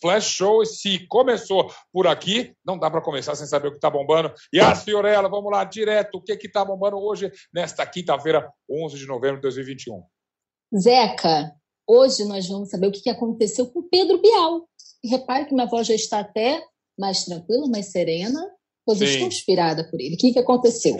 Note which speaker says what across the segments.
Speaker 1: Splash Show. Se começou por aqui, não dá para começar sem saber o que está bombando. E a Fiorella, vamos lá, direto. O que está bombando hoje, nesta quinta-feira, 11 de novembro de 2021?
Speaker 2: Zeca, hoje nós vamos saber o que aconteceu com Pedro Bial. E repare que minha voz já está até mais tranquila, mais serena, pois estou inspirada por ele. O que, que aconteceu?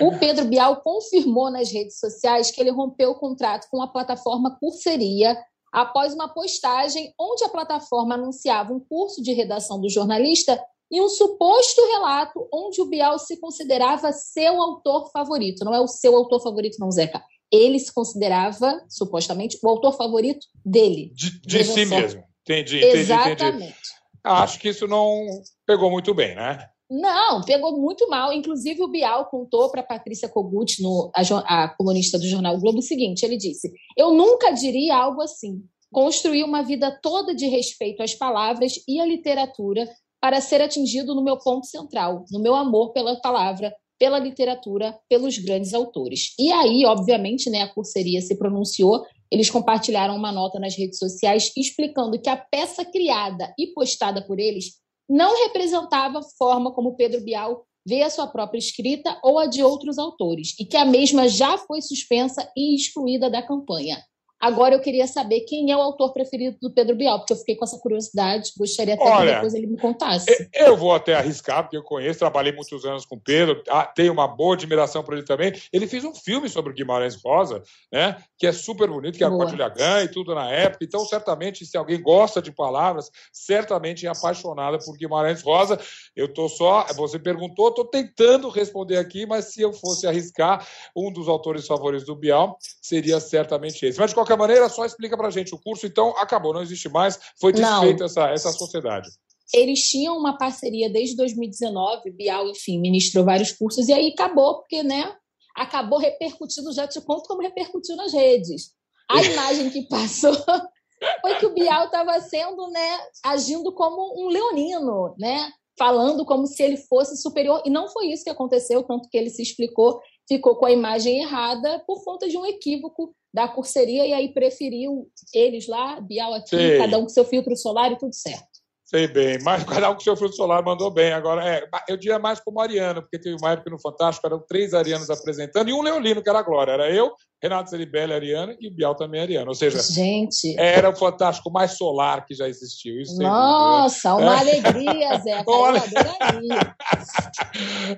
Speaker 2: O Pedro Bial confirmou nas redes sociais que ele rompeu o contrato com a plataforma Curseria após uma postagem onde a plataforma anunciava um curso de redação do jornalista e um suposto relato onde o Bial se considerava seu autor favorito. Não é o seu autor favorito, não, Zeca. Ele se considerava, supostamente, o autor favorito dele.
Speaker 1: De, de si só. mesmo. Entendi, entendi,
Speaker 2: Exatamente.
Speaker 1: Entendi. Acho que isso não pegou muito bem, né?
Speaker 2: Não, pegou muito mal. Inclusive, o Bial contou para Patrícia Kogut, no, a, a colunista do jornal o Globo, o seguinte: ele disse: Eu nunca diria algo assim. Construí uma vida toda de respeito às palavras e à literatura para ser atingido no meu ponto central, no meu amor pela palavra, pela literatura, pelos grandes autores. E aí, obviamente, né, a curseria se pronunciou. Eles compartilharam uma nota nas redes sociais explicando que a peça criada e postada por eles não representava a forma como Pedro Bial vê a sua própria escrita ou a de outros autores, e que a mesma já foi suspensa e excluída da campanha. Agora eu queria saber quem é o autor preferido do Pedro Bial, porque eu fiquei com essa curiosidade, gostaria até Olha, que depois ele me contasse.
Speaker 1: Eu vou até arriscar, porque eu conheço, trabalhei muitos anos com o Pedro, ah, tenho uma boa admiração por ele também. Ele fez um filme sobre o Guimarães Rosa, né, que é super bonito, que é a Código e tudo na época. Então, certamente, se alguém gosta de palavras, certamente é apaixonada por Guimarães Rosa. Eu estou só, você perguntou, estou tentando responder aqui, mas se eu fosse arriscar, um dos autores favoritos do Bial seria certamente esse. Mas, de qualquer qualquer maneira, só explica para gente. O curso, então, acabou, não existe mais, foi desfeita essa, essa sociedade.
Speaker 2: Eles tinham uma parceria desde 2019, Bial, enfim, ministrou vários cursos, e aí acabou, porque, né, acabou repercutindo, já te conto como repercutiu nas redes. A imagem que passou foi que o Bial estava sendo, né, agindo como um leonino, né, falando como se ele fosse superior, e não foi isso que aconteceu, tanto que ele se explicou, ficou com a imagem errada por conta de um equívoco da curseria e aí preferiu eles lá, Bial aqui, Sei. cada um com seu filtro solar e tudo certo.
Speaker 1: Sei bem, mas cada um com seu filtro solar mandou bem. Agora, é, eu diria mais como Ariano, porque teve uma época no Fantástico, eram três arianos apresentando e um leolino, que era a Glória. Era eu, Renato Ceribelli Ariano e Bial também Ariano. Ou seja,
Speaker 2: Gente.
Speaker 1: era o Fantástico mais solar que já existiu. Isso
Speaker 2: Nossa, uma é. alegria, Zé. Olha...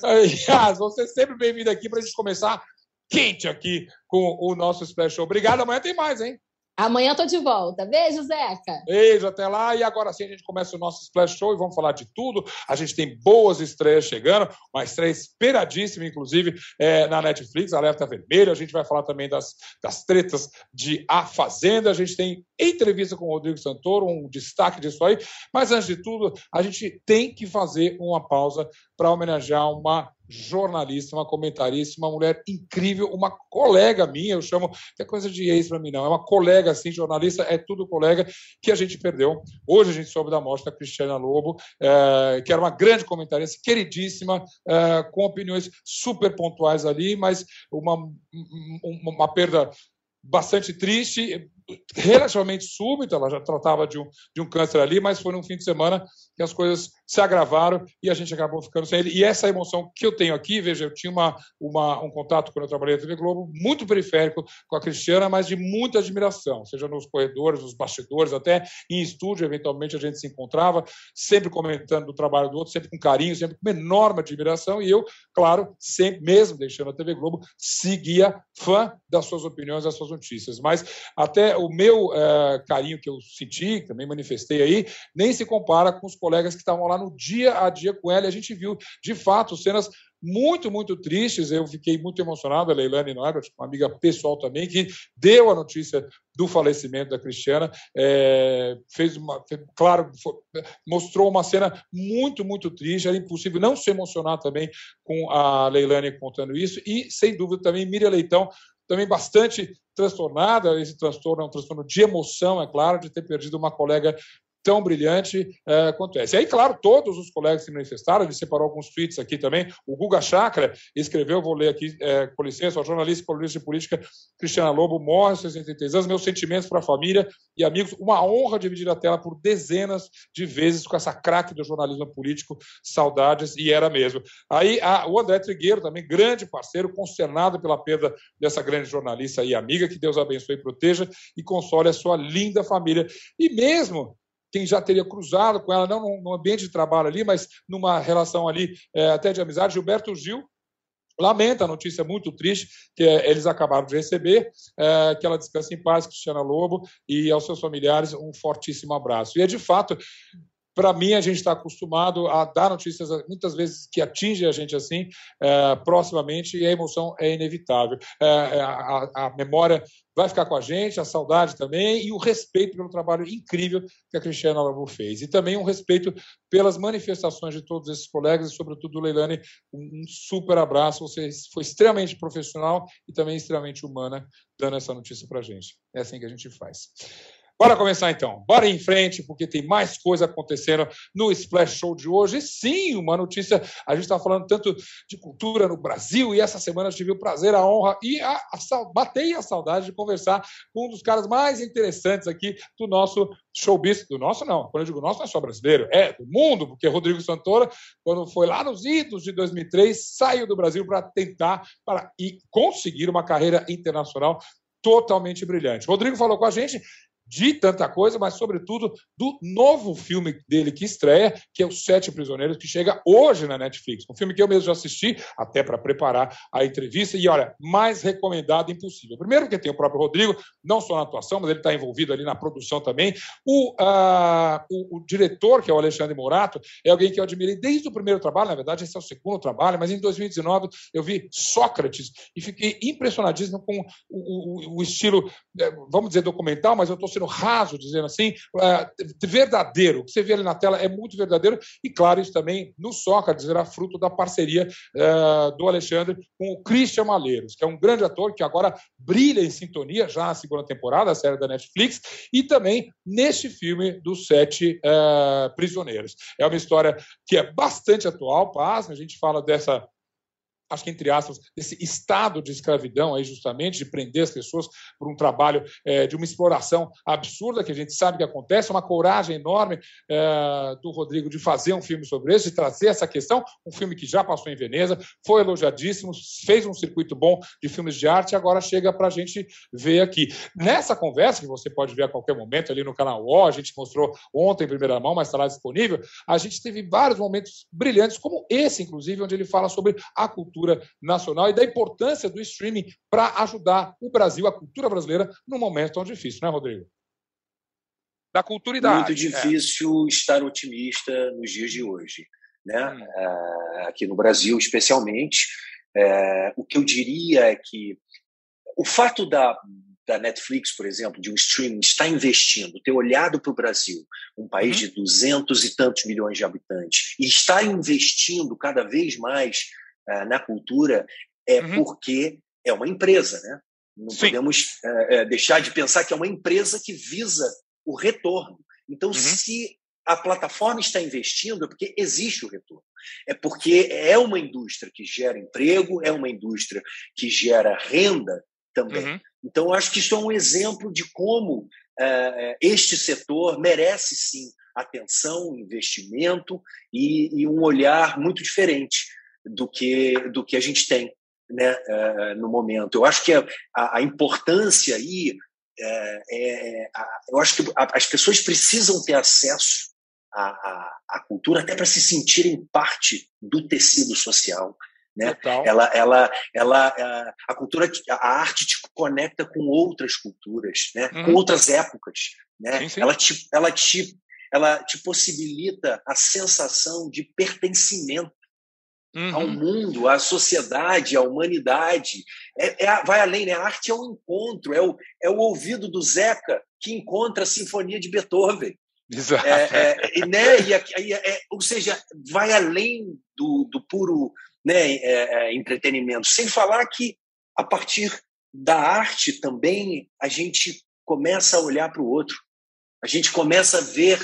Speaker 1: Aliás, você é sempre bem-vindo aqui para a gente começar quente aqui com o nosso Special. Obrigado, amanhã tem mais, hein?
Speaker 2: Amanhã tô de volta. Beijo, Zeca.
Speaker 1: Beijo, até lá. E agora sim a gente começa o nosso Splash Show e vamos falar de tudo. A gente tem boas estreias chegando, uma estreia esperadíssima, inclusive, é, na Netflix, Alerta Vermelho. A gente vai falar também das, das tretas de A Fazenda. A gente tem entrevista com o Rodrigo Santoro, um destaque disso aí. Mas antes de tudo, a gente tem que fazer uma pausa para homenagear uma jornalista, uma comentarista, uma mulher incrível, uma colega minha, eu chamo, é coisa de ex para mim não, é uma colega assim, jornalista, é tudo colega que a gente perdeu. Hoje a gente soube da morte da Cristiana Lobo, é, que era uma grande comentarista, queridíssima, é, com opiniões super pontuais ali, mas uma, uma perda bastante triste, relativamente súbita, ela já tratava de um, de um câncer ali, mas foi num fim de semana que as coisas se agravaram e a gente acabou ficando sem ele. E essa emoção que eu tenho aqui, veja, eu tinha uma, uma, um contato quando eu trabalhei na TV Globo, muito periférico com a Cristiana, mas de muita admiração, seja nos corredores, nos bastidores, até em estúdio, eventualmente a gente se encontrava, sempre comentando do trabalho do outro, sempre com carinho, sempre com enorme admiração, e eu, claro, sempre, mesmo deixando a TV Globo, seguia fã das suas opiniões, das suas notícias. Mas até o meu é, carinho que eu senti, que também manifestei aí, nem se compara com os colegas que estavam lá no dia a dia com ela. E a gente viu, de fato, cenas muito, muito tristes. Eu fiquei muito emocionado, a Leilane Norbert, uma amiga pessoal também, que deu a notícia do falecimento da Cristiana, é, fez uma, claro, foi, mostrou uma cena muito, muito triste. Era impossível não se emocionar também com a Leilane contando isso. E, sem dúvida, também Miriam Leitão também bastante transtornada. Esse transtorno é um transtorno de emoção, é claro, de ter perdido uma colega tão brilhante é, quanto essa. E aí, claro, todos os colegas se manifestaram, ele separou alguns tweets aqui também. O Guga Chakra escreveu, vou ler aqui, é, com licença, a jornalista e colunista de política Cristiana Lobo morre aos 63 anos. Meus sentimentos para a família e amigos. Uma honra dividir a tela por dezenas de vezes com essa craque do jornalismo político. Saudades, e era mesmo. Aí a, o André Trigueiro, também grande parceiro, consternado pela perda dessa grande jornalista e amiga. Que Deus abençoe e proteja e console a sua linda família. E mesmo quem já teria cruzado com ela, não no ambiente de trabalho ali, mas numa relação ali é, até de amizade, Gilberto Gil, lamenta a notícia muito triste que é, eles acabaram de receber, é, que ela descanse em paz, Cristiana Lobo, e aos seus familiares um fortíssimo abraço. E é de fato para mim, a gente está acostumado a dar notícias, muitas vezes, que atingem a gente assim, é, proximamente, e a emoção é inevitável. É, é, a, a, memória vai ficar com a gente, a saudade também, e o respeito pelo trabalho incrível que a Cristiana Lobo fez. E também um respeito pelas manifestações de todos esses colegas, e sobretudo, Leilane, um super abraço. Você foi extremamente profissional e também extremamente humana, dando essa notícia para a gente. É assim que a gente faz. Bora começar então. Bora em frente, porque tem mais coisa acontecendo no Splash Show de hoje. E sim, uma notícia. A gente está falando tanto de cultura no Brasil e essa semana eu tive o prazer, a honra e a, a, batei a saudade de conversar com um dos caras mais interessantes aqui do nosso showbiz. Do nosso, não. Quando eu digo nosso, não é só brasileiro, é do mundo, porque Rodrigo Santoro, quando foi lá nos idos de 2003, saiu do Brasil para tentar para, e conseguir uma carreira internacional totalmente brilhante. Rodrigo falou com a gente de tanta coisa, mas sobretudo do novo filme dele que estreia, que é Os Sete Prisioneiros, que chega hoje na Netflix. Um filme que eu mesmo já assisti, até para preparar a entrevista, e olha, mais recomendado impossível. Primeiro, porque tem o próprio Rodrigo, não só na atuação, mas ele está envolvido ali na produção também. O, uh, o, o, diretor, que é o Alexandre Morato, é alguém que eu admirei desde o primeiro trabalho, na verdade, esse é o segundo trabalho, mas em 2019 eu vi Sócrates e fiquei impressionadíssimo com o, o estilo, eh, vamos dizer, documental, mas eu estou sendo raso, dizendo assim, é, verdadeiro. O que você vê ali na tela é muito verdadeiro, e claro, isso também no Sócrates era fruto da parceria é, do Alexandre com o Christian Malheiros, que é um grande ator que agora brilha em sintonia, já na segunda temporada, a série da Netflix, e também neste filme dos Sete é, Prisioneiros. É uma história que é bastante atual, paz, a gente fala dessa acho que entre aspas, desse estado de escravidão aí justamente, de prender as pessoas por um trabalho é, de uma exploração absurda que a gente sabe que acontece, uma coragem enorme é, do Rodrigo de fazer um filme sobre isso, de trazer essa questão, um filme que já passou em Veneza, foi elogiadíssimo, fez um circuito bom de filmes de arte e agora chega para a gente ver aqui. Nessa conversa, que você pode ver a qualquer momento ali no canal O, a gente mostrou ontem em primeira mão, mas está lá disponível, a gente teve vários momentos brilhantes, como esse, inclusive, onde ele fala sobre a cultura cultura nacional e da importância do streaming para ajudar o Brasil, a cultura brasileira, num momento tão difícil, né, Rodrigo?
Speaker 3: Da cultura e da Muito arte, difícil é. estar otimista nos dias de hoje. Né? Hum. É, aqui no Brasil, especialmente. É, o que eu diria é que o fato da, da Netflix, por exemplo, de um streaming, estar investindo, ter olhado para o Brasil, um país uhum. de duzentos e tantos milhões de habitantes, e estar investindo cada vez mais na cultura é uhum. porque é uma empresa, né? Não Sim. podemos uh, deixar de pensar que é uma empresa que visa o retorno. Então, uhum. se a plataforma está investindo, é porque existe o retorno. É porque é uma indústria que gera emprego, é uma indústria que gera renda também. Uhum. Então, acho que isto é um exemplo de como este setor merece sim atenção, investimento e, e um olhar muito diferente do que, do que a gente tem né, uh, no momento. Eu acho que a, a importância aí é, é a, eu acho que a, as pessoas precisam ter acesso à, à, à cultura até para se sentirem parte do tecido social. Né? Ela, ela, ela, eh, a cultura, a arte te conecta com outras culturas, né? Uhum. com outras épocas. Né? Sim, sim. Ela, te, ela, te, ela te possibilita a sensação de pertencimento uhum. ao mundo, à sociedade, à humanidade. É, é, vai além, né? A arte é um encontro, é o, é o ouvido do Zeca que encontra a Sinfonia de Beethoven. Exato. É, é, né? e, é, ou seja, vai além do, do puro né, é, é, entretenimento. Sem falar que, a partir da arte também, a gente começa a olhar para o outro. A gente começa a ver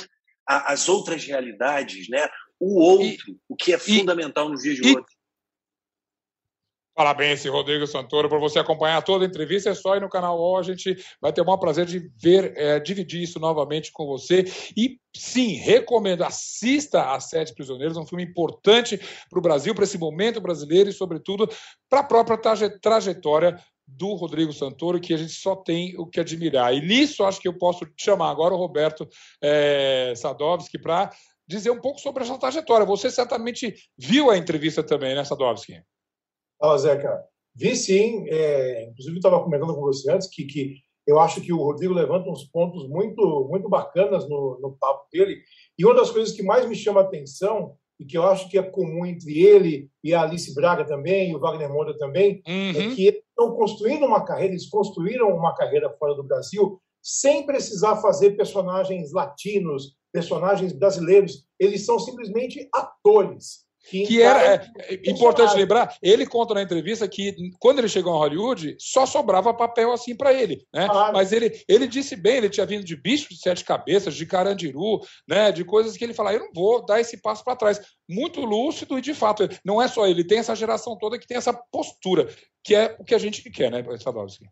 Speaker 3: a, as outras realidades, né? O outro, e, o que é fundamental e, nos dias de hoje.
Speaker 1: Parabéns, Rodrigo Santoro, por você acompanhar toda a entrevista. É só ir no canal O, a gente vai ter o maior prazer de ver, é, dividir isso novamente com você. E sim, recomendo, assista a Sete Prisioneiros, um filme importante para o Brasil, para esse momento brasileiro e, sobretudo, para a própria trajetória do Rodrigo Santoro, que a gente só tem o que admirar. E nisso, acho que eu posso chamar agora o Roberto é, Sadovski para dizer um pouco sobre essa trajetória. Você certamente viu a entrevista também, né, Sadovski?
Speaker 4: Fala, Zeca. Vi sim. É, inclusive, estava comentando com você antes que, que eu acho que o Rodrigo levanta uns pontos muito, muito bacanas no, no papo dele. E uma das coisas que mais me chama a atenção e que eu acho que é comum entre ele e a Alice Braga também, e o Wagner Moura também, é uhum. é que eles estão construindo uma carreira, eles construíram uma carreira fora do Brasil sem precisar fazer personagens latinos, personagens brasileiros. Eles são simplesmente atores.
Speaker 1: Que, que era é, é importante lembrar, ele conta na entrevista que quando ele chegou a Hollywood, só sobrava papel assim para ele, né? Mas ele, ele disse bem, ele tinha vindo de bicho de sete cabeças, de carandiru, né? De coisas que ele fala, eu não vou dar esse passo para trás. Muito lúcido e de fato, não é só ele, tem essa geração toda que tem essa postura, que é o que a gente quer, né, Sadowski?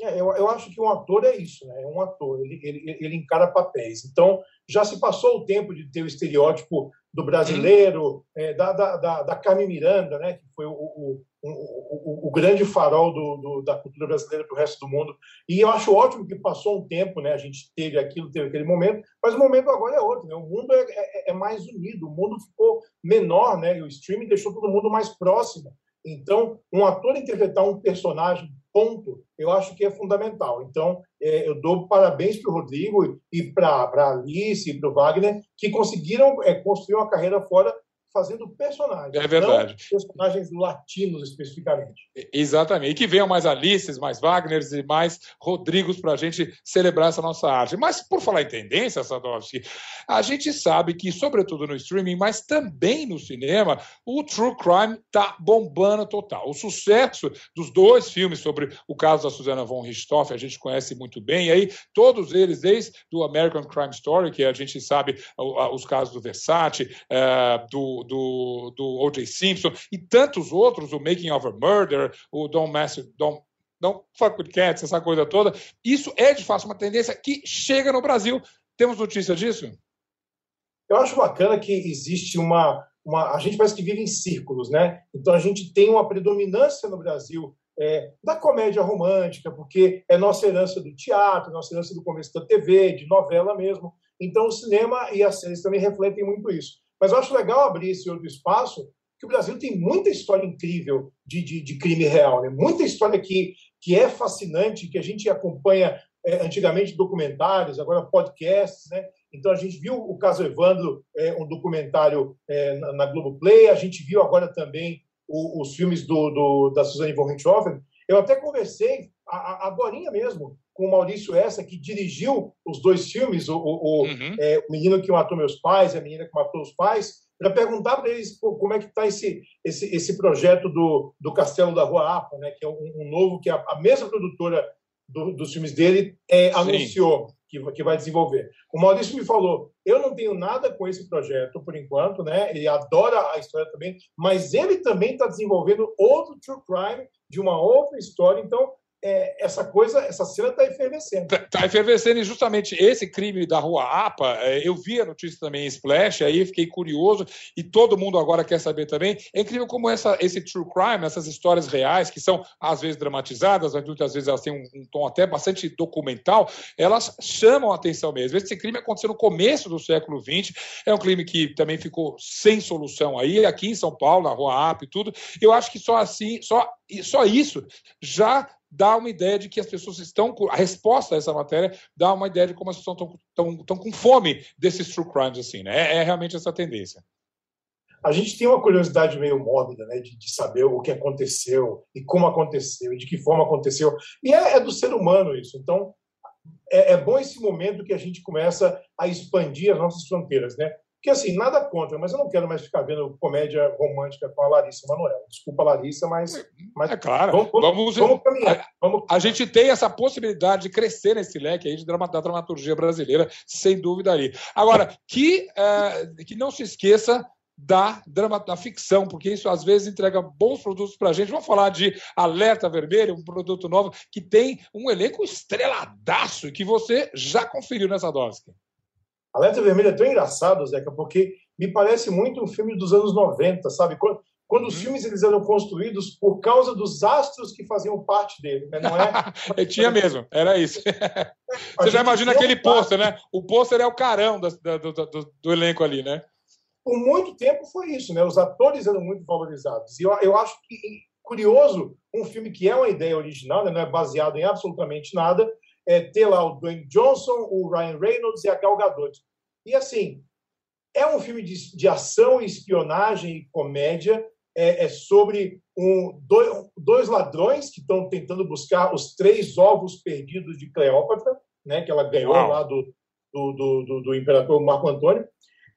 Speaker 4: É, eu, eu acho que um ator é isso, né? É um ator, ele, ele, ele encara papéis. Então, já se passou o tempo de ter o estereótipo do brasileiro, é, da, da, da, Carmen Miranda, né? Que foi o, o, o, o grande farol do, do, da cultura brasileira para o resto do mundo. E eu acho ótimo que passou um tempo, né? A gente teve aquilo, teve aquele momento, mas o momento agora é outro, né? O mundo é, é, é mais unido, o mundo ficou menor, né? E o streaming deixou todo mundo mais próximo. Então, um ator interpretar um personagem ponto, eu acho que é fundamental. Então, é, eu dou parabéns para o Rodrigo e para a Alice e para o Wagner, que conseguiram é, construir uma carreira fora fazendo personagens.
Speaker 1: É verdade.
Speaker 4: personagens latinos especificamente.
Speaker 1: Exatamente. E que venham mais Alices, mais Wagners e mais Rodrigos para a gente celebrar essa nossa arte. Mas, por falar em tendência, Sadowski, a gente sabe que, sobretudo no streaming, mas também no cinema, o True Crime está bombando total. O sucesso dos dois filmes sobre o caso da Susana von Richthofen, a gente conhece muito bem. E aí, todos eles, desde do American Crime Story, que a gente sabe os casos do Versace, eh, do do, O.J. Simpson e tantos outros, o Making of a Murder, o Don't Mess, Don't, Don't Fuck with Cats, essa coisa toda. Isso é de fato uma tendência que chega no Brasil. Temos notícia disso?
Speaker 4: Eu acho bacana que existe uma, uma. A gente parece que vive em círculos, né? Então a gente tem uma predominância no Brasil é, da comédia romântica, porque é nossa herança do teatro, nossa herança do começo da TV, de novela mesmo. Então o cinema e as séries também refletem muito isso. Mas eu acho legal abrir esse outro espaço, que o Brasil tem muita história incrível de, de, de crime real, né? muita história que, que é fascinante, que a gente acompanha é, antigamente documentários, agora podcasts, né? Então a gente viu o caso Evandro, é, um documentário é, na, na Globoplay, a gente viu agora também o, os filmes do, do, da Suzane von Richthofen. Eu até conversei agora mesmo com o Maurício Essa, que dirigiu os dois filmes, o, o, uhum. é, o Menino que Matou Meus Pais e a Menina que Matou os Pais, para perguntar para eles como é que está esse, esse, esse projeto do, do Castelo da Rua Apa, né, que é um, um novo que a, a mesma produtora do, dos filmes dele é, anunciou que, que vai desenvolver. O Maurício me falou, eu não tenho nada com esse projeto por enquanto, né? Ele adora a história também, mas ele também está desenvolvendo outro true crime de uma outra história. Então, é, essa coisa, essa cena está efervescendo. Está
Speaker 1: tá efervescendo e justamente esse crime da Rua APA, é, eu vi a notícia também em Splash, aí fiquei curioso e todo mundo agora quer saber também. É incrível como essa, esse true crime, essas histórias reais, que são às vezes dramatizadas, mas muitas vezes elas têm um, um tom até bastante documental, elas chamam a atenção mesmo. Esse crime aconteceu no começo do século XX, é um crime que também ficou sem solução aí, aqui em São Paulo, na Rua APA e tudo. Eu acho que só assim, só, só isso já dá uma ideia de que as pessoas estão. A resposta a essa matéria dá uma ideia de como as pessoas estão, estão, estão com fome desses true crimes, assim, né? É, é, realmente essa tendência.
Speaker 4: A gente tem uma curiosidade meio mórbida, né, de, de, saber o que aconteceu e como aconteceu e de que forma aconteceu. E é, é do ser humano isso. Então, é, é, bom esse momento que a gente começa a expandir as nossas fronteiras, né? Que assim, nada contra, mas eu não quero mais ficar vendo comédia romântica com a Larissa Manoela. Desculpa, Larissa, mas. mas
Speaker 1: é claro. Vamos, vamos, vamos caminhar. Vamos... A, gente tem essa possibilidade de crescer nesse leque aí de drama, da dramaturgia brasileira, sem dúvida ali. Agora, que, é, que não se esqueça da, drama, da ficção, porque isso às vezes entrega bons produtos para a gente. Vamos falar de Alerta Vermelho, um produto novo que tem um elenco estreladaço que você já conferiu nessa dose.
Speaker 4: Alerta Vermelho é tão engraçado, Zeca, porque me parece muito um filme dos anos 90, sabe? Quando, quando os uhum. filmes eles eram construídos por causa dos astros que faziam parte dele, né? não
Speaker 1: é? tinha mesmo, era isso. Você já imagina aquele pôster, né? O pôster é o carão do, do, do, do, elenco ali, né?
Speaker 4: Por muito tempo foi isso, né? Os atores eram muito valorizados. E eu, eu acho que curioso um filme que é uma ideia original, né? não é baseado em absolutamente nada, é, ter lá o Dwayne Johnson, o Ryan Reynolds e a Gal Gadot. E assim, é um filme de, de ação, espionagem e comédia. É, é sobre um, dois, dois, ladrões que estão tentando buscar os três ovos perdidos de Cleópatra, né, que ela ganhou Uau. lá do, do, do, do, imperador Marco Antônio.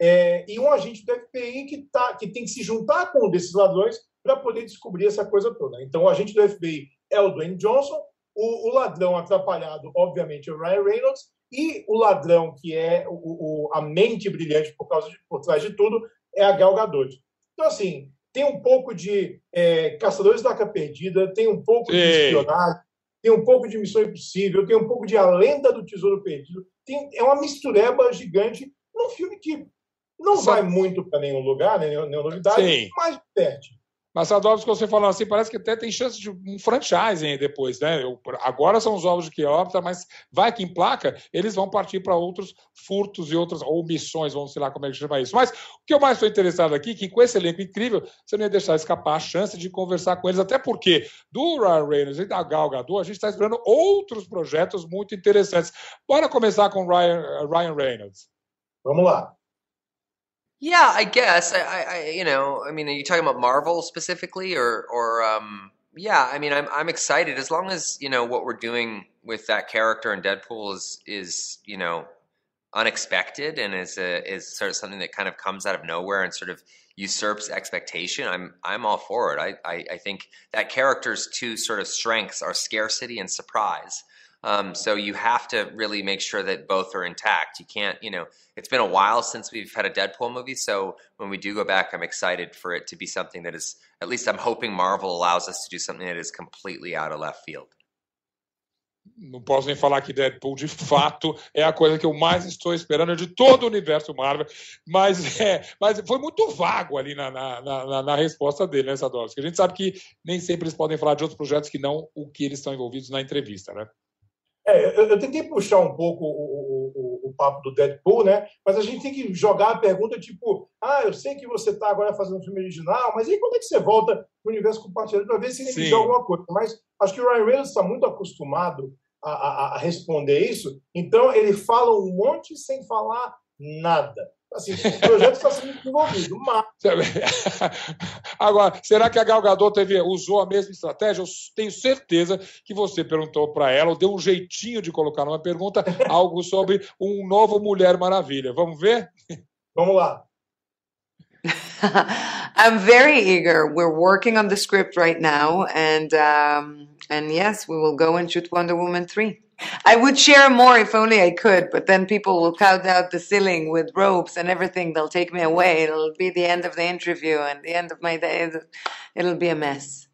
Speaker 4: É, e um agente do FBI que, tá, que tem que se juntar com um desses ladrões para poder descobrir essa coisa toda. Então, o agente do FBI é o Dwayne Johnson, o, o, ladrão atrapalhado, obviamente, é o Ryan Reynolds, e o ladrão, que é o, o, a mente brilhante por, causa de, por trás de tudo, é a Gal Gadot. Então, assim, tem um pouco de é, Caçadores da Arca Perdida, tem um pouco Sim. de espionagem, tem um pouco de Missão Impossível, tem um pouco de A Lenda do Tesouro Perdido. Tem, é uma mistureba gigante num filme que não Só... vai muito para nenhum lugar, né, nenhuma novidade, Sim. mas perde.
Speaker 1: Mas Sadovski, você falando assim, parece que até tem chance de um franchising depois, né? Eu, agora são os ovos de Queóptera, mas vai que em placa, eles vão partir para outros furtos e outras omissões, vamos sei lá como é que chama isso. Mas o que eu mais estou interessado aqui, que com esse elenco incrível, você não ia deixar escapar a chance de conversar com eles, até porque do Ryan Reynolds e da Gal Gadot, a gente está esperando outros projetos muito interessantes. Bora começar com Ryan, Ryan Reynolds.
Speaker 4: Vamos lá.
Speaker 5: Yeah, I guess. I, I, you know, I mean, are you talking about Marvel specifically, or, or, um, yeah? I mean, I'm, I'm excited as long as you know what we're doing with that character in Deadpool is, is you know, unexpected and is a, is sort of something that kind of comes out of nowhere and sort of usurps expectation. I'm, I'm all for it. I, I, I think that character's two sort of strengths are scarcity and surprise. Um, so you have to really make sure that both are intact. You can't, you know, it's been a while since we've had a Deadpool movie. So when we do go back, I'm excited for it to be something that is, at least I'm hoping Marvel allows us to do something that is completely out of left field.
Speaker 1: Não posso nem falar que Deadpool, de fato, é a coisa que eu mais estou esperando de todo o universo Marvel, mas, é, mas foi muito vago ali na, na, na, na resposta dele, né, Sadowski? A gente sabe que nem sempre eles podem falar de outros projetos que não o que eles estão envolvidos na entrevista, né?
Speaker 4: É, eu, eu, tentei puxar um pouco o, o, o, papo do Deadpool, né? Mas a gente tem que jogar a pergunta tipo: ah, eu sei que você está agora fazendo um filme original, mas aí quando é que você volta para o universo compartilhado para ver se ele diz alguma coisa? Mas acho que o Ryan Reynolds está muito acostumado a, a, a responder isso, então ele fala um monte sem falar nada. Assim, o projeto está sendo desenvolvido, mas...
Speaker 1: Agora, será que a Gal Gadot teve, usou a mesma estratégia? Eu tenho certeza que você perguntou para ela, ou deu um jeitinho de colocar numa pergunta, algo sobre um novo Mulher Maravilha. Vamos ver?
Speaker 4: Vamos lá.
Speaker 6: I'm very eager. We're working on the script right now, and um, and yes, we will go and shoot Wonder Woman 3. I would share more if only I could, but then people will count out the ceiling with ropes and everything. They'll take me away. It'll be the end of the interview and the end of my day. It'll be a mess.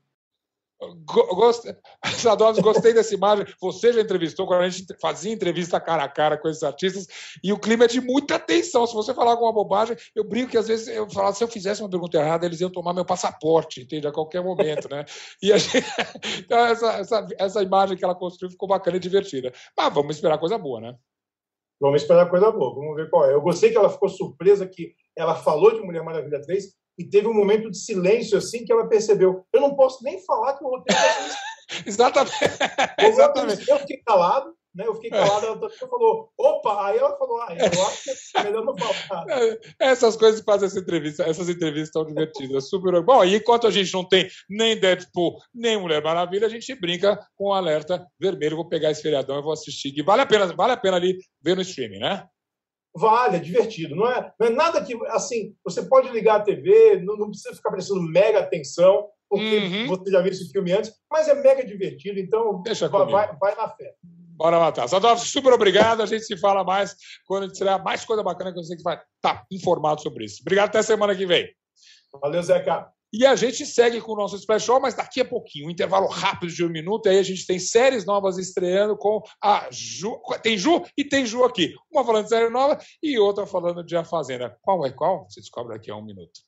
Speaker 1: Gostei, Sadovski, gostei dessa imagem. Você já entrevistou quando a gente fazia entrevista cara a cara com esses artistas e o clima é de muita tensão. Se você falar alguma bobagem, eu brinco que às vezes eu falava, se eu fizesse uma pergunta errada, eles iam tomar meu passaporte, entende? A qualquer momento, né? E a gente... então, essa, essa, essa imagem que ela construiu ficou bacana e divertida. Mas vamos esperar coisa boa, né?
Speaker 4: Vamos esperar coisa boa, vamos ver qual é. Eu gostei que ela ficou surpresa que ela falou de Mulher Maravilha 3 e teve um momento de silêncio assim que ela percebeu. Eu não posso nem falar que o roteiro
Speaker 1: Exatamente.
Speaker 4: Exatamente. Eu fiquei calado, né? Eu fiquei calado, ela falou, opa, aí ela falou, ah, eu acho que é melhor não falar.
Speaker 1: É, essas coisas fazem essa entrevista, essas entrevistas estão divertidas, super. Bom, e enquanto a gente não tem nem Deadpool, nem Mulher Maravilha, a gente brinca com o alerta vermelho. Vou pegar esse feriadão e vou assistir. Que vale a pena, vale a pena ali ver no streaming, né?
Speaker 4: Vale, é divertido. Não é, não é nada que, assim, você pode ligar a TV, não, não precisa ficar prestando mega atenção, porque uhum. você já viu esse filme antes, mas é mega divertido, então Deixa vai, vai, vai na fé.
Speaker 1: Bora matar. Sadov, super obrigado. A gente se fala mais quando a gente tiver mais coisa bacana que você vai estar tá informado sobre isso. Obrigado até semana que vem.
Speaker 4: Valeu, Zeca.
Speaker 1: E a gente segue com o nosso Show, mas daqui a pouquinho, um intervalo rápido de um minuto, aí a gente tem séries novas estreando com a Ju. Tem Ju e tem Ju aqui. Uma falando de série nova e outra falando de A Fazenda. Qual é qual? Você descobre daqui a um minuto.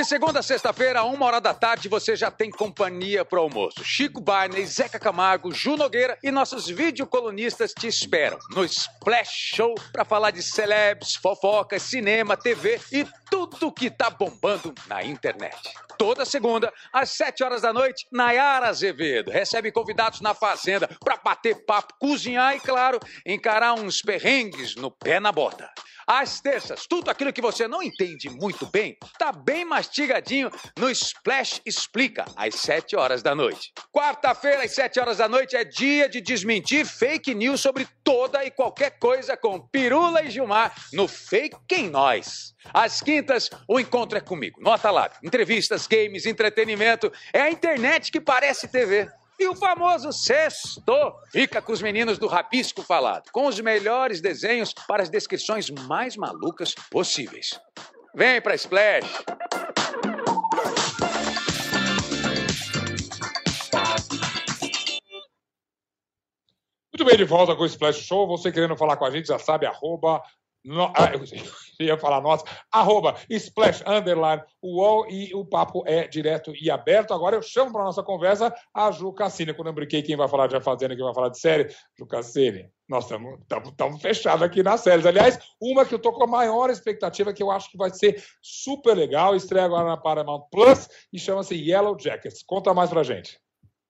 Speaker 7: De segunda a sexta-feira, uma hora da tarde, você já tem companhia pro almoço. Chico Barney, Zeca Camargo, Ju Nogueira e nossos videocolunistas te esperam no Splash Show para falar de celebs, fofocas, cinema, TV e tudo que tá bombando na internet. Toda segunda, às sete horas da noite, Nayara Azevedo recebe convidados na Fazenda para bater papo, cozinhar e, claro, encarar uns perrengues no pé na bota. Às terças, tudo aquilo que você não entende muito bem, tá bem mastigadinho no Splash Explica, às 7 horas da noite. Quarta-feira, às 7 horas da noite, é dia de desmentir fake news sobre toda e qualquer coisa com Pirula e Gilmar no Fake em Nós. Às quintas, o encontro é comigo. Nota lá. Entrevistas, games, entretenimento. É a internet que parece TV. E o famoso sexto fica com os meninos do Rabisco Falado, com os melhores desenhos para as descrições mais malucas possíveis. Vem pra Splash!
Speaker 1: Muito bem, de volta com o Splash Show. Você querendo falar com a gente, já sabe, arroba no, ah, eu ia falar nossa, arroba splash underline UOL e o papo é direto e aberto. Agora eu chamo para nossa conversa a Ju Cassini. Quando eu brinquei quem vai falar de A Fazenda, quem vai falar de série, Ju Cassini. Nós estamos fechados aqui nas séries. Aliás, uma que eu estou com a maior expectativa, que eu acho que vai ser super legal, estreia agora na Paramount Plus e chama-se Yellow Jackets. Conta mais pra gente.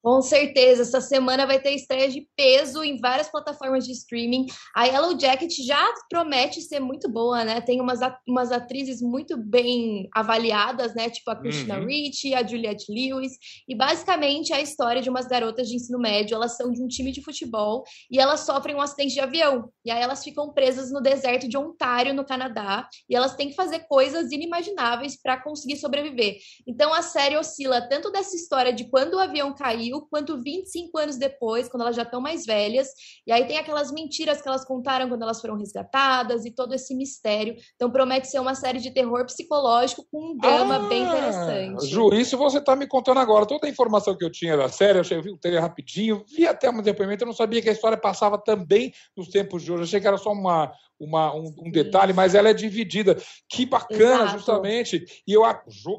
Speaker 8: Com certeza, essa semana vai ter estreia de peso em várias plataformas de streaming. A Yellow Jacket já promete ser muito boa, né? Tem umas, umas atrizes muito bem avaliadas, né? Tipo a Christina uhum. Ricci, a Juliette Lewis. E basicamente é a história de umas garotas de ensino médio. Elas são de um time de futebol e elas sofrem um acidente de avião. E aí elas ficam presas no deserto de Ontário, no Canadá. E elas têm que fazer coisas inimagináveis para conseguir sobreviver. Então a série oscila tanto dessa história de quando o avião caiu quanto 25 anos depois, quando elas já estão mais velhas. E aí tem aquelas mentiras que elas contaram quando elas foram resgatadas e todo esse mistério. Então promete ser uma série de terror psicológico com um drama ah, bem interessante.
Speaker 1: Ju, isso você está me contando agora. Toda a informação que eu tinha da série, eu, achei, eu vi o trailer rapidinho, vi até um depoimento, eu não sabia que a história passava também nos tempos de hoje. Eu achei que era só uma, uma, um, um, detalhe, mas ela é dividida. Que bacana, Exato. justamente. E eu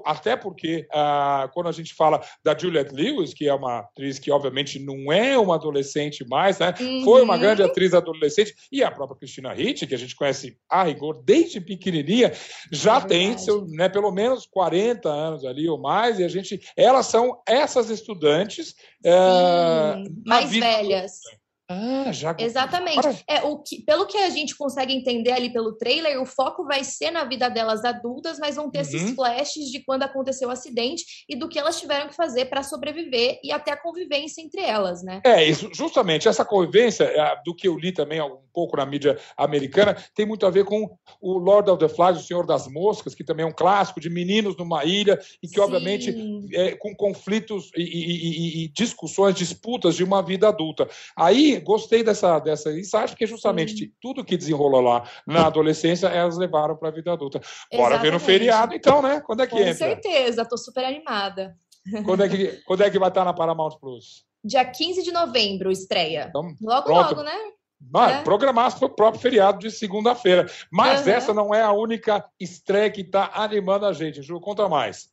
Speaker 1: até porque ah, quando a gente fala da Juliette Lewis, que é uma atriz que obviamente não é uma adolescente mais, né? Uhum. Foi uma grande atriz adolescente e a própria Cristina Ricci, que a gente conhece a rigor desde pequenininha, já é tem seu, né, pelo menos 40 anos ali ou mais, e a gente, elas são essas estudantes
Speaker 8: é, mais velhas.
Speaker 1: Ah, já.
Speaker 8: Exatamente. É, o que, pelo que a gente consegue entender ali pelo trailer, o foco vai ser na vida delas adultas, mas vão ter uhum. esses flashes de quando aconteceu o acidente e do que elas tiveram que fazer para sobreviver e até a convivência entre elas, né?
Speaker 1: É, isso, justamente essa convivência, é, do que eu li também um pouco na mídia americana, tem muito a ver com o Lord of the Flies, o Senhor das Moscas, que também é um clássico de meninos numa ilha e que, Sim. obviamente, é, com conflitos e, e, e, e discussões, disputas de uma vida adulta. Aí gostei dessa, dessa insight, porque justamente hum. tudo que desenrolou lá na adolescência, elas levaram para a vida adulta. Bora Exatamente. ver no feriado, então, né? Quando é que
Speaker 8: Com
Speaker 1: entra?
Speaker 8: Com certeza, estou super animada.
Speaker 1: Quando é, que, quando é que vai estar na Paramount Plus?
Speaker 8: Dia 15 de novembro, estreia. Então, logo, pronto. logo, né?
Speaker 1: Ah, é. Programasse para o próprio feriado de segunda-feira. Mas uhum. essa não é a única estreia que está animando a gente. Ju, conta mais.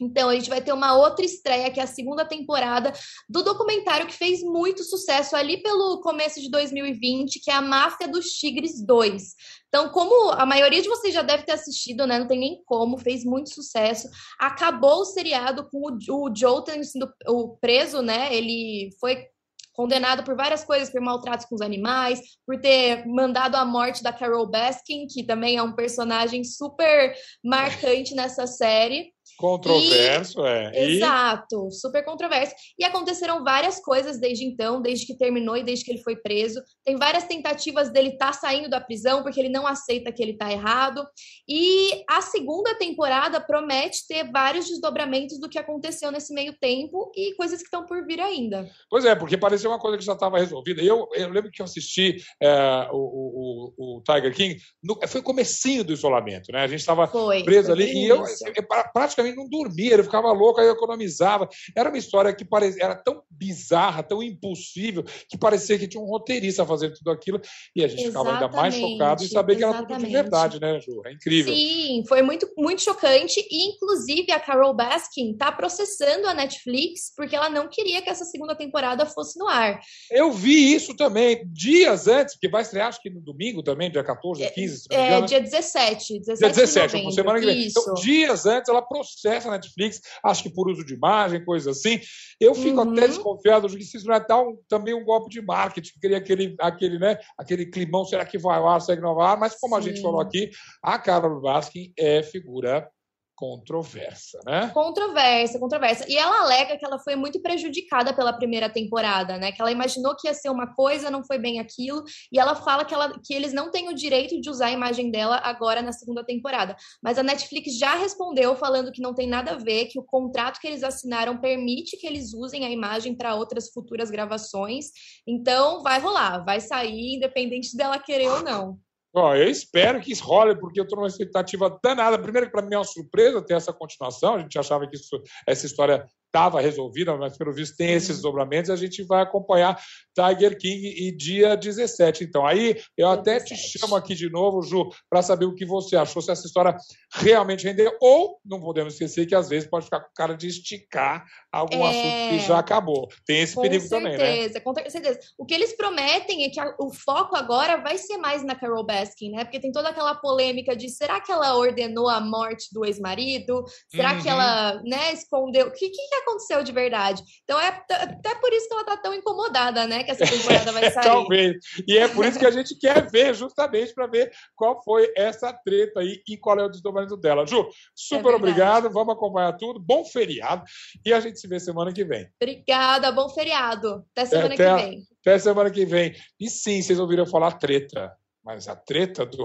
Speaker 8: Então, a gente vai ter uma outra estreia, que é a segunda temporada do documentário que fez muito sucesso ali pelo começo de 2020, que é a Máfia dos Tigres 2. Então, como a maioria de vocês já deve ter assistido, né? Não tem nem como, fez muito sucesso. Acabou o seriado com o, o Joe sido o preso, né? Ele foi condenado por várias coisas, por maltratos com os animais, por ter mandado a morte da Carol Baskin, que também é um personagem super marcante nessa série.
Speaker 1: Controverso,
Speaker 8: e,
Speaker 1: é.
Speaker 8: Exato, super controverso. E aconteceram várias coisas desde então, desde que terminou e desde que ele foi preso. Tem várias tentativas dele estar tá saindo da prisão porque ele não aceita que ele está errado. E a segunda temporada promete ter vários desdobramentos do que aconteceu nesse meio tempo e coisas que estão por vir ainda.
Speaker 1: Pois é, porque parecia uma coisa que já estava resolvida. Eu, eu lembro que eu assisti é, o, o, o, Tiger King, no, foi o comecinho do isolamento, né? A gente estava preso ali e eu, eu, praticamente praticamente não dormia, ele ficava louco, aí eu economizava. Era uma história que parecia, era tão bizarra, tão impossível, que parecia que tinha um roteirista fazendo tudo aquilo, e a gente exatamente, ficava ainda mais chocado em saber que era tudo de verdade, né, Ju? É incrível.
Speaker 8: Sim, foi muito, muito chocante, e inclusive a Carol Baskin está processando a Netflix porque ela não queria que essa segunda temporada fosse no ar.
Speaker 1: Eu vi isso também, dias antes, porque vai estrear, acho que no domingo também, dia 14, 15, se
Speaker 8: não me é, engano. É, dia 17, 17
Speaker 1: dia 17, de semana que vem. Então, dias antes, ela processou processa a Netflix, acho que por uso de imagem, coisa assim. Eu fico uhum. até desconfiado de que isso não é tal, também um golpe de marketing, queria aquele, aquele, né, aquele climão, será que vai ao ar, será que não vai ao ar? Mas como Sim. a gente falou aqui, a Carol Baskin é figura controversa, né?
Speaker 8: Controversa, controversa. E ela alega que ela foi muito prejudicada pela primeira temporada, né? Que ela imaginou que ia ser uma coisa, não foi bem aquilo, e ela fala que, ela, que eles não têm o direito de usar a imagem dela agora na segunda temporada. Mas a Netflix já respondeu falando que não tem nada a ver, que o contrato que eles assinaram permite que eles usem a imagem para outras futuras gravações. Então vai rolar, vai sair, independente dela querer ou não.
Speaker 1: Ó, eu espero que isso role, porque eu estou numa expectativa danada. Primeiro, que para mim é uma surpresa ter essa continuação. A gente achava que isso, essa história estava resolvida, mas pelo visto tem esses desdobramentos. A gente vai acompanhar Tiger King e dia 17. Então, aí eu até te chamo aqui de novo, Ju, para saber o que você achou, se essa história realmente rendeu, ou não podemos esquecer que às vezes pode ficar com cara de esticar algum é... assunto que já acabou. Tem esse
Speaker 8: com
Speaker 1: perigo
Speaker 8: certeza,
Speaker 1: também,
Speaker 8: né? Com certeza. O que eles prometem é que a, o foco agora vai ser mais na Carol Baskin, né? Porque tem toda aquela polêmica de será que ela ordenou a morte do ex-marido? Será uhum. que ela, né, escondeu? O que, que aconteceu de verdade? Então é até por isso que ela tá tão incomodada, né? Que essa temporada vai sair.
Speaker 1: Talvez. E é por isso que a gente quer ver, justamente para ver qual foi essa treta aí e qual é o desdobramento dela. Ju, super é obrigado. Vamos acompanhar tudo. Bom feriado. E a gente se vê semana que vem.
Speaker 8: Obrigada, bom feriado. Até semana até, que vem.
Speaker 1: Até semana que vem. E sim, vocês ouviram falar treta. Mas a treta do.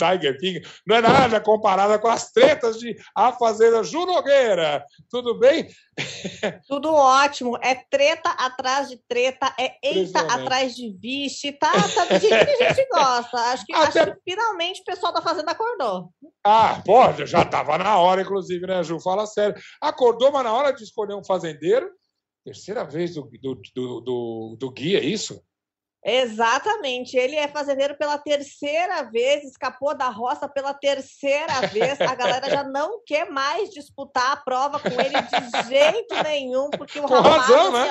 Speaker 1: Tiger King não é nada comparada com as tretas de A Fazenda Ju Nogueira. Tudo bem?
Speaker 9: Tudo ótimo. É treta atrás de treta, é eita atrás de vixe, tá, tá do jeito que a gente gosta. Acho que, Até... acho que finalmente o pessoal da Fazenda acordou.
Speaker 1: Ah, pode, já estava na hora, inclusive, né, Ju? Fala sério. Acordou, mas na hora de escolher um fazendeiro, terceira vez do, do, do, do, do guia, é isso?
Speaker 9: Exatamente, ele é fazendeiro pela terceira vez, escapou da roça pela terceira vez. A galera já não quer mais disputar a prova com ele de jeito nenhum, porque o
Speaker 1: rapaz. Razão, né?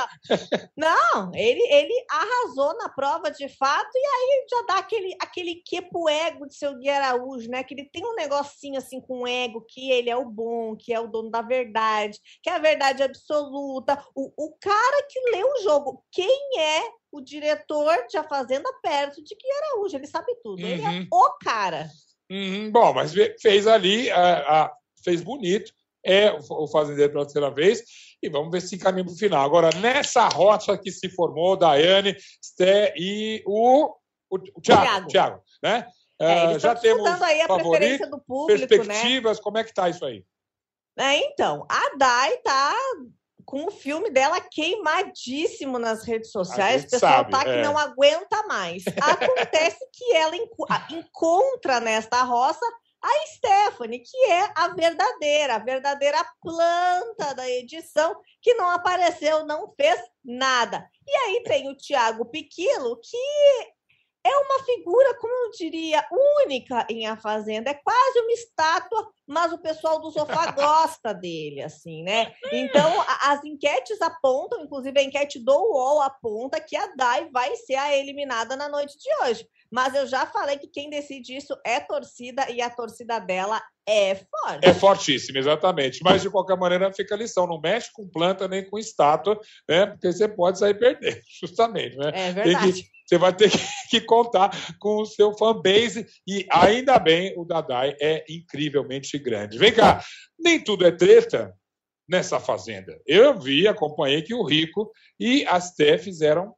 Speaker 9: Não, ele, ele arrasou na prova de fato, e aí já dá aquele, aquele que pro ego de seu Gui Araújo, né? Que ele tem um negocinho assim com ego, que ele é o bom, que é o dono da verdade, que é a verdade absoluta. O, o cara que lê o jogo, quem é o diretor de A Fazenda perto de que Araújo, ele sabe tudo, uhum. ele é uhum. o cara.
Speaker 1: Uhum. Bom, mas fez ali, a, a, fez bonito, é o fazendeiro pela terceira vez, e vamos ver se encaminha para o final. Agora, nessa rota que se formou, Daiane, Sté e o, o, Thiago, Thiago, né?
Speaker 9: É, uh, já temos aí a do público,
Speaker 1: né? perspectivas, né? como é que está isso aí?
Speaker 9: É, então, a Dai tá com o filme dela queimadíssimo nas redes sociais. O pessoal sabe, tá que é. não aguenta mais. Acontece que ela enco encontra nesta roça a Stephanie, que é a verdadeira, a verdadeira planta da edição, que não apareceu, não fez nada. E aí tem o Tiago Piquilo, que é uma figura, como eu diria, única em A Fazenda. É quase uma estátua, mas o pessoal do sofá gosta dele, assim, né? Então, as enquetes apontam, inclusive a enquete do UOL aponta que a Dai vai ser a eliminada na noite de hoje. Mas eu já falei que quem decide isso é torcida e a torcida dela é forte.
Speaker 1: É fortíssima, exatamente. Mas, de qualquer maneira, fica a lição. Não mexe com planta nem com estátua, né? Porque você pode sair perdendo, justamente. Né?
Speaker 9: É verdade.
Speaker 1: Você vai ter que, contar com o seu fanbase. E ainda bem, o Dadai é incrivelmente grande. Vem cá, nem tudo é treta nessa fazenda. Eu vi, acompanhei que o Rico e a Sté fizeram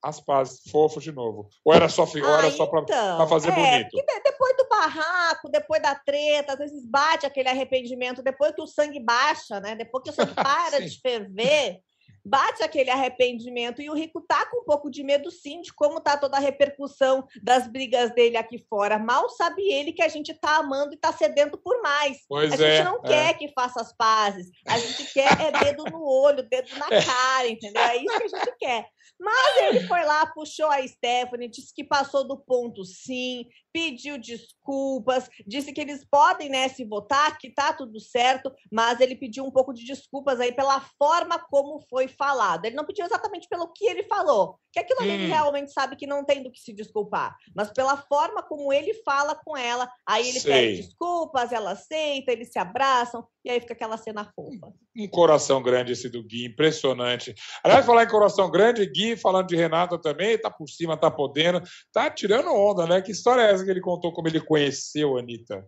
Speaker 1: as pazes fofos de novo. Ou era só, ou era só para então, fazer é, bonito?
Speaker 9: Depois do barraco, depois da treta, às vezes bate aquele arrependimento, depois que o sangue baixa, né? Depois que o sangue para de ferver, bate aquele arrependimento e o Rico tá com um pouco de medo sim de como tá toda a repercussão das brigas dele aqui fora. Mal sabe ele que a gente tá amando e tá sedento por mais.
Speaker 1: Pois
Speaker 9: a
Speaker 1: é,
Speaker 9: gente não
Speaker 1: é.
Speaker 9: quer que faça as pazes. A gente quer é dedo no olho, dedo na é. cara, entendeu? É isso que a gente quer. Mas ele foi lá, puxou a Stephanie, disse que passou do ponto sim, pediu desculpas, disse que eles podem, né, se votar, que tá tudo certo, mas ele pediu um pouco de desculpas aí pela forma como foi falado. Ele não pediu exatamente pelo que ele falou, que aquilo hum. ele realmente sabe que não tem do que se desculpar, mas pela forma como ele fala com ela, aí ele Sei. pede desculpas, ela aceita, eles se abraçam, e aí fica aquela cena fofa.
Speaker 1: Um coração grande esse do Gui, impressionante. Aliás, falar em coração grande, Gui falando de Renata também, tá por cima, tá podendo, tá tirando onda, né? Que história é essa que ele contou como ele conheceu a Anitta?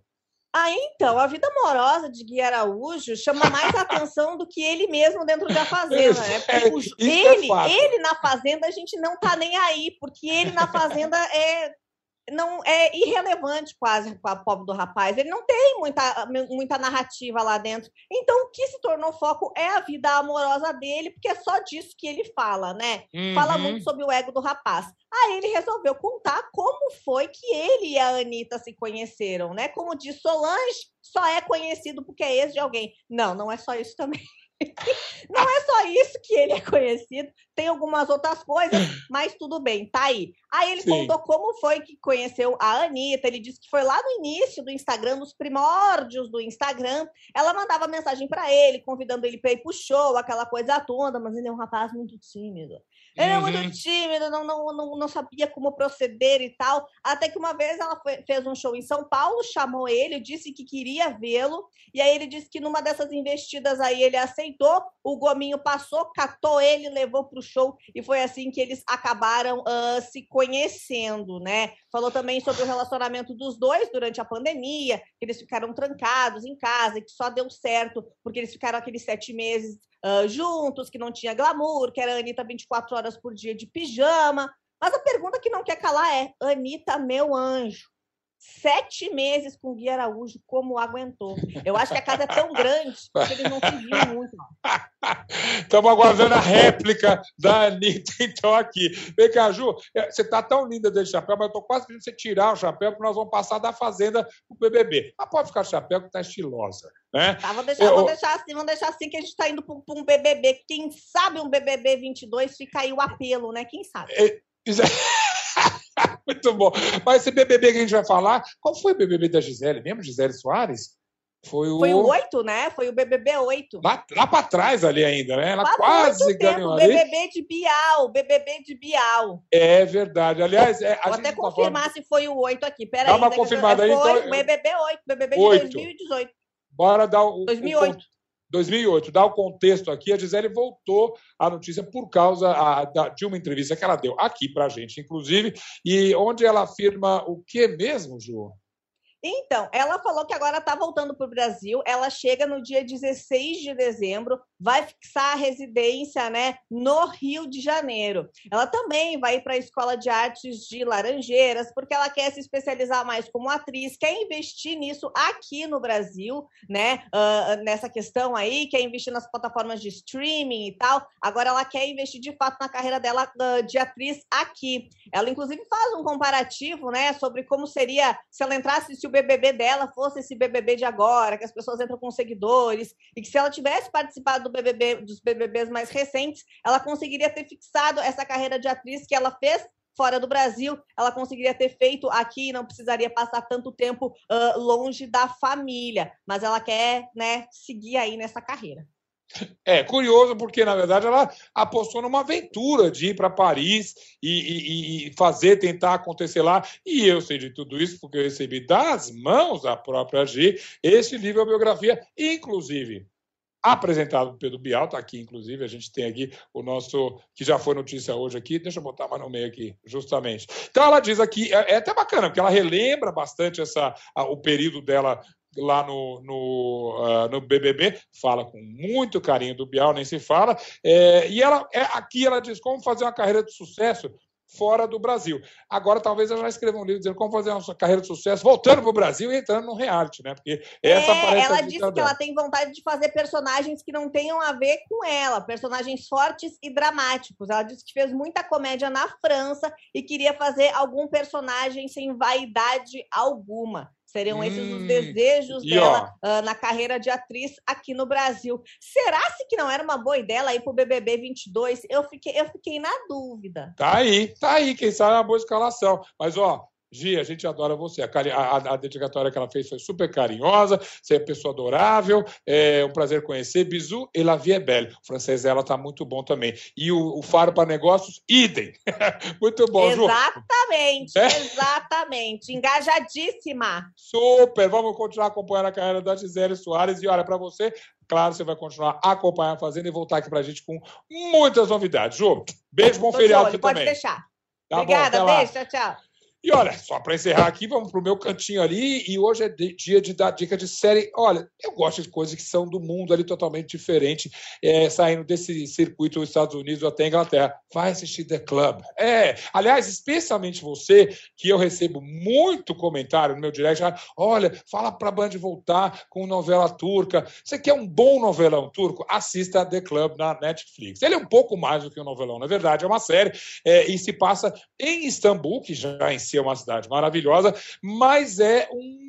Speaker 9: Ah, então, a vida amorosa de Gui Araújo chama mais atenção do que ele mesmo dentro da fazenda, né? É, ele, é ele na fazenda a gente não tá nem aí, porque ele na fazenda é não é irrelevante quase com a pobre do rapaz. Ele não tem muita, muita narrativa lá dentro. Então, o que se tornou foco é a vida amorosa dele, porque é só disso que ele fala, né? Uhum. Fala muito sobre o ego do rapaz. Aí ele resolveu contar como foi que ele e a Anitta se conheceram, né? Como diz Solange, só é conhecido porque é ex de alguém. Não, não é só isso também. Não é só isso que ele é conhecido, tem algumas outras coisas, mas tudo bem, tá aí. Aí ele Sim. contou como foi que conheceu a Anitta. Ele disse que foi lá no início do Instagram, nos primórdios do Instagram. Ela mandava mensagem para ele, convidando ele para ir pro show, aquela coisa toda, mas ele é um rapaz muito tímido. Ele uhum. é muito uhum. tímido, não, não, não, não sabia como proceder e tal. Até que uma vez ela foi, fez um show em São Paulo, chamou ele, disse que queria vê-lo. E aí ele disse que numa dessas investidas aí ele aceitou. O Gominho passou, catou ele, levou para o show. E foi assim que eles acabaram uh, se conhecendo, né? Falou também sobre o relacionamento dos dois durante a pandemia, que eles ficaram trancados em casa e que só deu certo porque eles ficaram aqueles sete meses uh, juntos, que não tinha glamour, que era a Anitta 24 horas por dia de pijama. Mas a pergunta que não quer calar é: Anitta, meu anjo, sete meses com o Gui Araújo, como aguentou? Eu acho que a casa é tão grande que eles não se viram muito.
Speaker 1: Estamos aguardando a réplica da Anitta, então, aqui. Vem cá, Ju, é, você está tão linda desse chapéu, mas eu estou quase pedindo você tirar o chapéu, porque nós vamos passar da Fazenda para o BBB. Mas pode ficar o chapéu, que está estilosa. Né?
Speaker 9: Tá, vamos, deixar, eu... vamos, deixar assim, vamos deixar assim que a gente está indo para um BBB. Quem sabe um BBB 22 fica aí o apelo, né? Quem sabe? É...
Speaker 1: Muito bom. Mas esse BBB que a gente vai falar, qual foi o BBB da Gisele mesmo? Gisele Soares?
Speaker 9: Foi o... Foi o 8, né? Foi o BBB 8.
Speaker 1: Lá, lá para trás ali ainda, né? Ela Faz quase ganhou
Speaker 9: ali. BBB de Bial, BBB de Bial.
Speaker 1: É verdade. Aliás, é,
Speaker 9: Vou até confirmar tá falando... se foi o 8 aqui. Pera
Speaker 1: Dá aí. Uma confirmada aí.
Speaker 9: Foi então... BBB 8, BBB de 8. 2018.
Speaker 1: Bora dar o...
Speaker 9: 2008.
Speaker 1: O 2008. Dá o contexto aqui, a Gisele voltou à notícia por causa a, da, de uma entrevista que ela deu aqui para a gente, inclusive, e onde ela afirma o que mesmo, Ju?
Speaker 9: Então, ela falou que agora está voltando para o Brasil. Ela chega no dia 16 de dezembro, vai fixar a residência né, no Rio de Janeiro. Ela também vai para a Escola de Artes de Laranjeiras, porque ela quer se especializar mais como atriz, quer investir nisso aqui no Brasil, né? Uh, nessa questão aí, quer investir nas plataformas de streaming e tal. Agora ela quer investir de fato na carreira dela uh, de atriz aqui. Ela, inclusive, faz um comparativo né, sobre como seria se ela entrasse se o BBB dela fosse esse BBB de agora, que as pessoas entram com seguidores, e que se ela tivesse participado do BBB, dos BBBs mais recentes, ela conseguiria ter fixado essa carreira de atriz que ela fez fora do Brasil, ela conseguiria ter feito aqui, não precisaria passar tanto tempo uh, longe da família, mas ela quer, né, seguir aí nessa carreira.
Speaker 1: É curioso porque, na verdade, ela apostou numa aventura de ir para Paris e, e, e, fazer, tentar acontecer lá. E eu sei de tudo isso porque eu recebi das mãos da própria G esse livro, a biografia, inclusive apresentado pelo Bial, está aqui, inclusive, a gente tem aqui o nosso, que já foi notícia hoje aqui, deixa eu botar mais no meio aqui, justamente. Então ela diz aqui, é, é até bacana, porque ela relembra bastante essa, a, o período dela lá no, no, uh, no BBB, fala com muito carinho do Bial, nem se fala, é, e ela é, aqui ela diz como fazer uma carreira de sucesso fora do Brasil. Agora, talvez ela já escreva um livro dizendo como fazer uma carreira de sucesso voltando para o Brasil e entrando no reality, né? Porque essa
Speaker 9: é, parece Ela disse que ela tem vontade de fazer personagens que não tenham a ver com ela, personagens fortes e dramáticos. Ela disse que fez muita comédia na França e queria fazer algum personagem sem vaidade alguma. Seriam esses hum, os desejos dela uh, na carreira de atriz aqui no Brasil. Será se que não era uma boa ideia ela ir para o BBB 22? Eu fiquei, eu fiquei na dúvida.
Speaker 1: Tá aí, tá aí. Quem sabe é uma boa escalação. Mas, ó, Gi, a gente adora você. A, a, a, dedicatória que ela fez foi super carinhosa, você é pessoa adorável, é um prazer conhecer. Bisu e la vie est belle. O francês dela tá muito bom também. E o, o Faro para Negócios, idem. muito bom,
Speaker 9: Exatamente, Ju. É? exatamente. Engajadíssima.
Speaker 1: Super. Vamos continuar acompanhando a carreira da Gisele Soares. E olha, para você, claro, você vai continuar acompanhando a Fazenda e voltar aqui para a gente com muitas novidades. Ju, beijo, bom Tô feriado
Speaker 9: você pode
Speaker 1: também.
Speaker 9: Pode deixar. Tá Obrigada, bom, beijo, tchau, tchau.
Speaker 1: E olha, só para encerrar aqui, vamos para o meu cantinho ali. E hoje é dia de dar dica de série. Olha, eu gosto de coisas que são do mundo ali totalmente diferente, é, saindo desse circuito dos Estados Unidos até Inglaterra. Vai assistir The Club. É, aliás, especialmente você, que eu recebo muito comentário no meu direct. Olha, fala para a Band voltar com novela turca. Você quer um bom novelão turco? Assista The Club na Netflix. Ele é um pouco mais do que um novelão, na verdade, é uma série é, e se passa em Istambul, que já em si é uma cidade maravilhosa, mas é um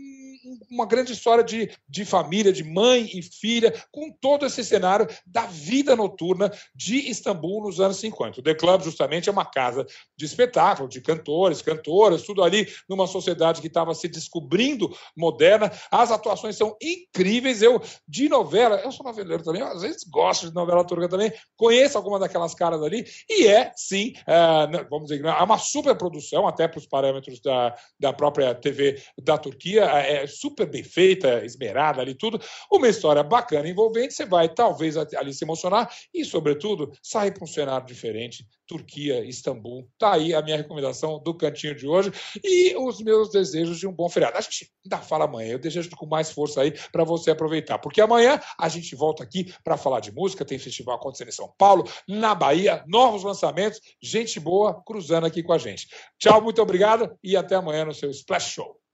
Speaker 1: uma grande história de, de família, de mãe e filha, com todo esse cenário da vida noturna de Istambul nos anos 50. O The Club, justamente, é uma casa de espetáculo, de cantores, cantoras, tudo ali numa sociedade que estava se descobrindo moderna. As atuações são incríveis. Eu, de novela, eu sou noveleiro também, às vezes gosto de novela turca também, conheço alguma daquelas caras ali, e é, sim, é, vamos dizer, é uma super produção, até para os parâmetros da, da própria TV da Turquia, é super bem feita, esmerada ali tudo. Uma história bacana, envolvente, você vai talvez ali se emocionar e, sobretudo, sair para um cenário diferente. Turquia, Istambul. Tá aí a minha recomendação do cantinho de hoje e os meus desejos de um bom feriado. A gente ainda fala amanhã, eu desejo com mais força aí para você aproveitar, porque amanhã a gente volta aqui para falar de música, tem festival acontecendo em São Paulo, na Bahia, novos lançamentos, gente boa cruzando aqui com a gente. Tchau, muito obrigado e até amanhã no seu Splash Show.